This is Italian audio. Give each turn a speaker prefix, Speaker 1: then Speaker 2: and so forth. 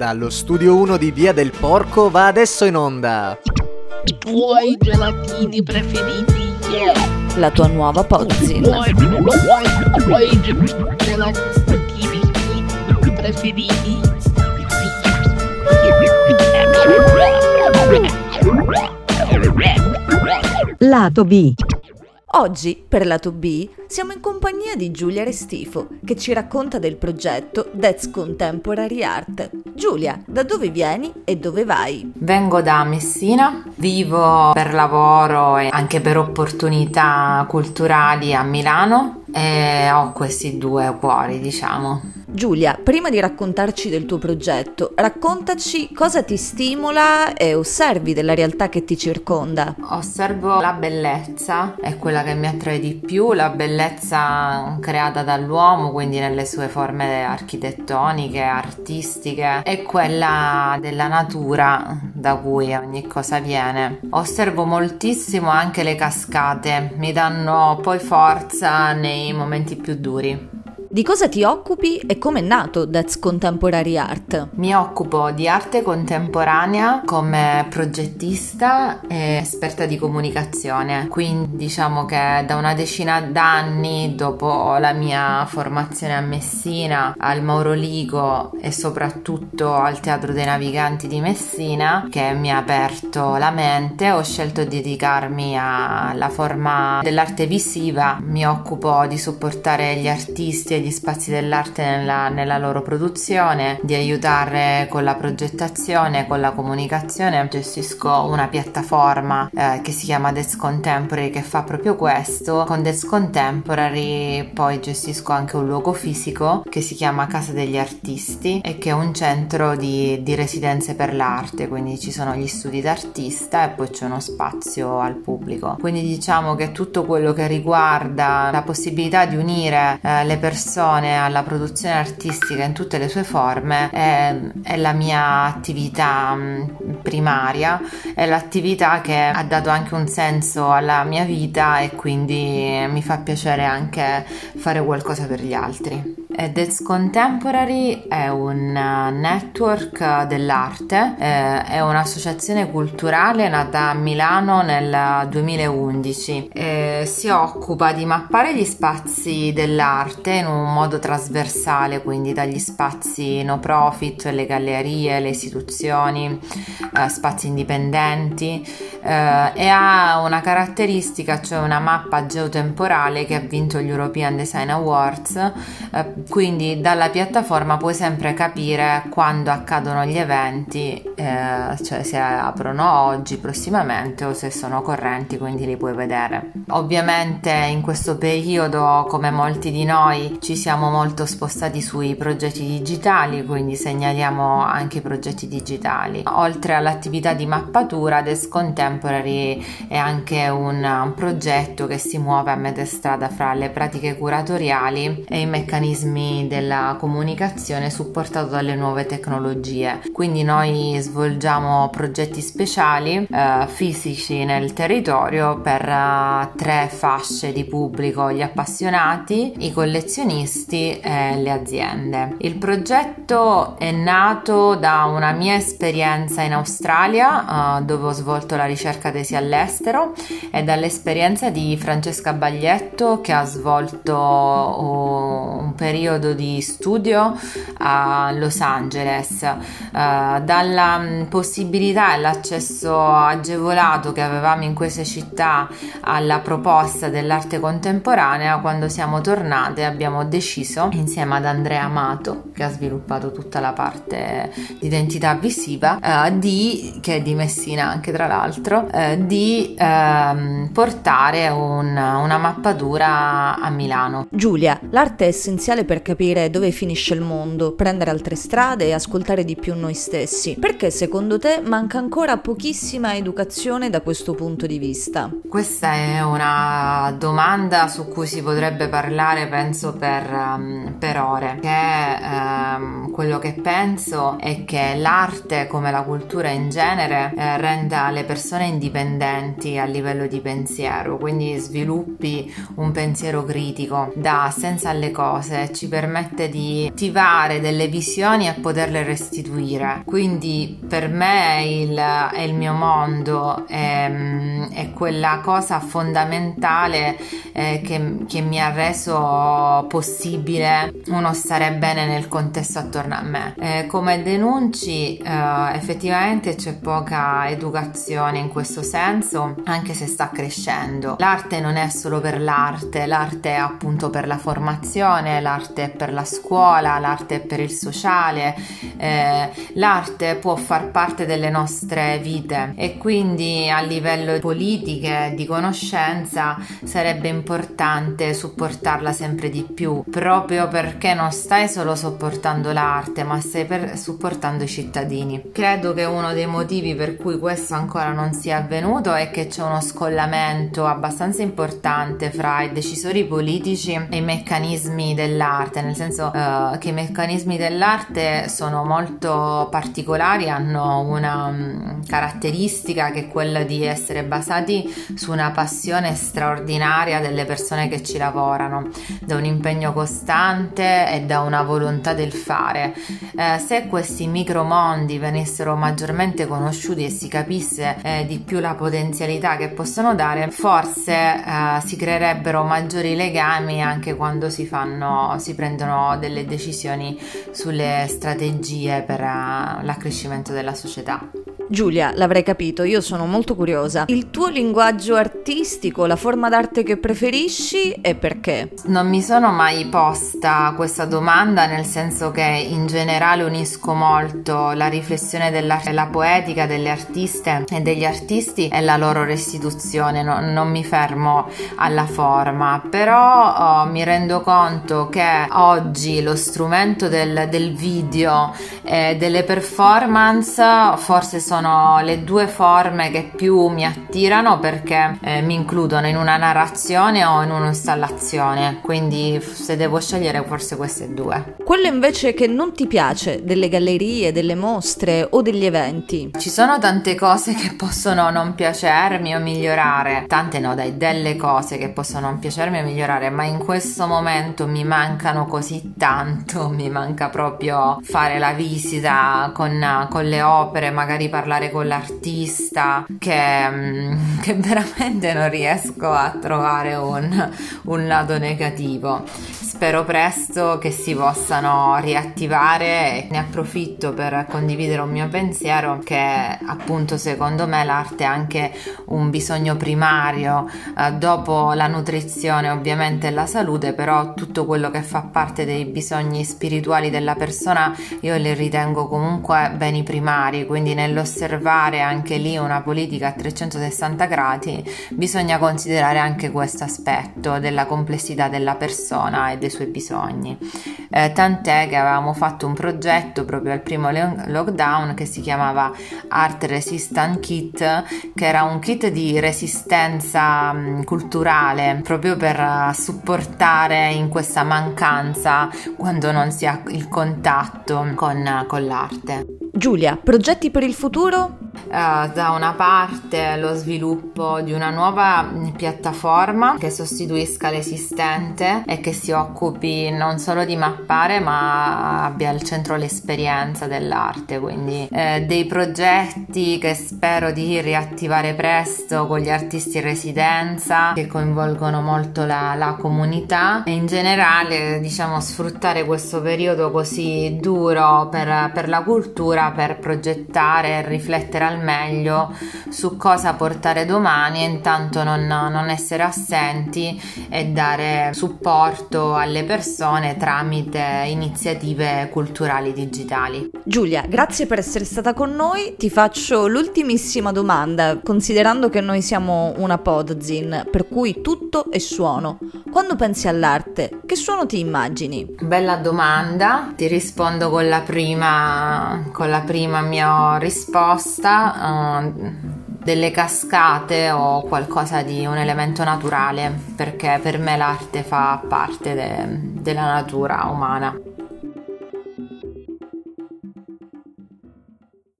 Speaker 1: Dallo studio 1 di Via del Porco va adesso in onda.
Speaker 2: I tuoi gelatini preferiti. Yeah.
Speaker 3: La tua nuova Pozzin.
Speaker 2: I tuoi, i tuoi gelatini preferiti.
Speaker 4: Lato B.
Speaker 3: Oggi, per lato B, siamo in compagnia di Giulia Restifo, che ci racconta del progetto That's Contemporary Art. Giulia, da dove vieni e dove vai?
Speaker 5: Vengo da Messina, vivo per lavoro e anche per opportunità culturali a Milano e ho questi due cuori, diciamo.
Speaker 3: Giulia, prima di raccontarci del tuo progetto, raccontaci cosa ti stimola e osservi della realtà che ti circonda.
Speaker 5: Osservo la bellezza, è quella che mi attrae di più, la bellezza creata dall'uomo, quindi nelle sue forme architettoniche, artistiche, e quella della natura da cui ogni cosa viene. Osservo moltissimo anche le cascate, mi danno poi forza nei momenti più duri.
Speaker 3: Di cosa ti occupi e come è nato That's Contemporary Art?
Speaker 5: Mi occupo di arte contemporanea come progettista e esperta di comunicazione, quindi diciamo che da una decina d'anni dopo la mia formazione a Messina, al Mauro Ligo e soprattutto al Teatro dei Naviganti di Messina, che mi ha aperto la mente, ho scelto di dedicarmi alla forma dell'arte visiva, mi occupo di supportare gli artisti e gli spazi dell'arte nella, nella loro produzione, di aiutare con la progettazione, con la comunicazione. Gestisco una piattaforma eh, che si chiama Desk Contemporary che fa proprio questo. Con Desk Contemporary poi gestisco anche un luogo fisico che si chiama Casa degli Artisti e che è un centro di, di residenze per l'arte, quindi ci sono gli studi d'artista e poi c'è uno spazio al pubblico. Quindi diciamo che tutto quello che riguarda la possibilità di unire eh, le persone persone alla produzione artistica in tutte le sue forme è, è la mia attività mm, primaria, è l'attività che ha dato anche un senso alla mia vita e quindi mi fa piacere anche fare qualcosa per gli altri. That's Contemporary è un network dell'arte, eh, è un'associazione culturale nata a Milano nel 2011. Eh, si occupa di mappare gli spazi dell'arte in un modo trasversale, quindi dagli spazi no profit, le gallerie, le istituzioni, eh, spazi indipendenti eh, e ha una caratteristica, cioè una mappa geotemporale che ha vinto gli European Design Awards eh, quindi dalla piattaforma puoi sempre capire quando accadono gli eventi, eh, cioè se aprono oggi, prossimamente o se sono correnti, quindi li puoi vedere. Ovviamente in questo periodo, come molti di noi, ci siamo molto spostati sui progetti digitali, quindi segnaliamo anche i progetti digitali. Oltre all'attività di mappatura, Desk Contemporary è anche un, un progetto che si muove a metà strada fra le pratiche curatoriali e i meccanismi della comunicazione supportato dalle nuove tecnologie. Quindi noi svolgiamo progetti speciali eh, fisici nel territorio per uh, tre fasce di pubblico, gli appassionati, i collezionisti e le aziende. Il progetto è nato da una mia esperienza in Australia uh, dove ho svolto la ricerca tesi all'estero e dall'esperienza di Francesca Baglietto che ha svolto uh, un periodo periodo di studio a Los Angeles, eh, dalla mm, possibilità e l'accesso agevolato che avevamo in queste città alla proposta dell'arte contemporanea, quando siamo tornate abbiamo deciso insieme ad Andrea Amato, che ha sviluppato tutta la parte di identità visiva, eh, di, che è di Messina anche tra l'altro, eh, di ehm, portare un, una mappatura a Milano.
Speaker 3: Giulia, l'arte è essenziale per capire dove finisce il mondo, prendere altre strade e ascoltare di più noi stessi. Perché secondo te manca ancora pochissima educazione da questo punto di vista?
Speaker 5: Questa è una domanda su cui si potrebbe parlare, penso, per, um, per ore. Che um, quello che penso è che l'arte, come la cultura in genere, eh, renda le persone indipendenti a livello di pensiero, quindi sviluppi un pensiero critico, dà senso alle cose, ci permette di attivare delle visioni e poterle restituire. Quindi per me il, è il mio mondo, è, è quella cosa fondamentale eh, che, che mi ha reso possibile uno stare bene nel contesto attorno a me. Eh, come denunci, eh, effettivamente c'è poca educazione in questo senso, anche se sta crescendo. L'arte non è solo per l'arte, l'arte è appunto per la formazione, l'arte è per la scuola, l'arte è per il sociale, eh, l'arte può far parte delle nostre vite. E quindi a livello politiche, di conoscenza, sarebbe importante supportarla sempre di più, proprio perché non stai solo sopportando l'arte, ma stai supportando i cittadini. Credo che uno dei motivi per cui questo ancora non sia avvenuto è che c'è uno scollamento abbastanza importante fra i decisori politici e i meccanismi dell'arte, nel senso uh, che i meccanismi dell'arte sono molto particolari, hanno una um, caratteristica che è quella di essere basati su una passione straordinaria delle persone che ci lavorano, da un impegno costante e da una volontà del fare. Eh, se questi micromondi venissero maggiormente conosciuti e si capisse eh, di più la potenzialità che possono dare, forse eh, si creerebbero maggiori legami anche quando si fanno, si prendono delle decisioni sulle strategie per uh, l'accrescimento della società.
Speaker 3: Giulia, l'avrei capito, io sono molto curiosa. Il tuo linguaggio artistico, la forma d'arte che preferisci e perché?
Speaker 5: Non mi sono mai posta questa domanda, nel senso che in generale unisco molto la riflessione della la poetica delle artiste e degli artisti e la loro restituzione, no, non mi fermo alla forma, però oh, mi rendo conto che oggi lo strumento del, del video e delle performance forse sono sono le due forme che più mi attirano perché eh, mi includono in una narrazione o in un'installazione, quindi se devo scegliere forse queste due.
Speaker 3: Quello invece che non ti piace delle gallerie, delle mostre o degli eventi?
Speaker 5: Ci sono tante cose che possono non piacermi o migliorare, tante no dai, delle cose che possono non piacermi o migliorare, ma in questo momento mi mancano così tanto, mi manca proprio fare la visita con, con le opere, magari parlare parlare con l'artista che, mm, che veramente non riesco a trovare un, un lato negativo. Spero presto che si possano riattivare e ne approfitto per condividere un mio pensiero che appunto secondo me l'arte è anche un bisogno primario eh, dopo la nutrizione ovviamente e la salute però tutto quello che fa parte dei bisogni spirituali della persona io li ritengo comunque beni primari quindi nell'osservazione osservare anche lì una politica a 360 gradi, bisogna considerare anche questo aspetto della complessità della persona e dei suoi bisogni. Eh, tant'è che avevamo fatto un progetto proprio al primo lockdown che si chiamava Art Resistant Kit, che era un kit di resistenza mh, culturale proprio per uh, supportare in questa mancanza quando non si ha il contatto con, uh, con l'arte.
Speaker 3: Giulia, progetti per il futuro?
Speaker 5: Uh, da una parte lo sviluppo di una nuova piattaforma che sostituisca l'esistente e che si occupi non solo di mappare ma abbia al centro l'esperienza dell'arte, quindi eh, dei progetti che spero di riattivare presto con gli artisti in residenza che coinvolgono molto la, la comunità e in generale diciamo sfruttare questo periodo così duro per, per la cultura per progettare e riflettere al meglio su cosa portare domani e intanto non, non essere assenti e dare supporto alle persone tramite iniziative culturali digitali.
Speaker 3: Giulia, grazie per essere stata con noi. Ti faccio l'ultimissima domanda, considerando che noi siamo una podzin, per cui tutto è suono. Quando pensi all'arte, che suono ti immagini?
Speaker 5: Bella domanda, ti rispondo con la prima, con la prima mia risposta. Uh, delle cascate o qualcosa di un elemento naturale perché per me l'arte fa parte de, della natura umana.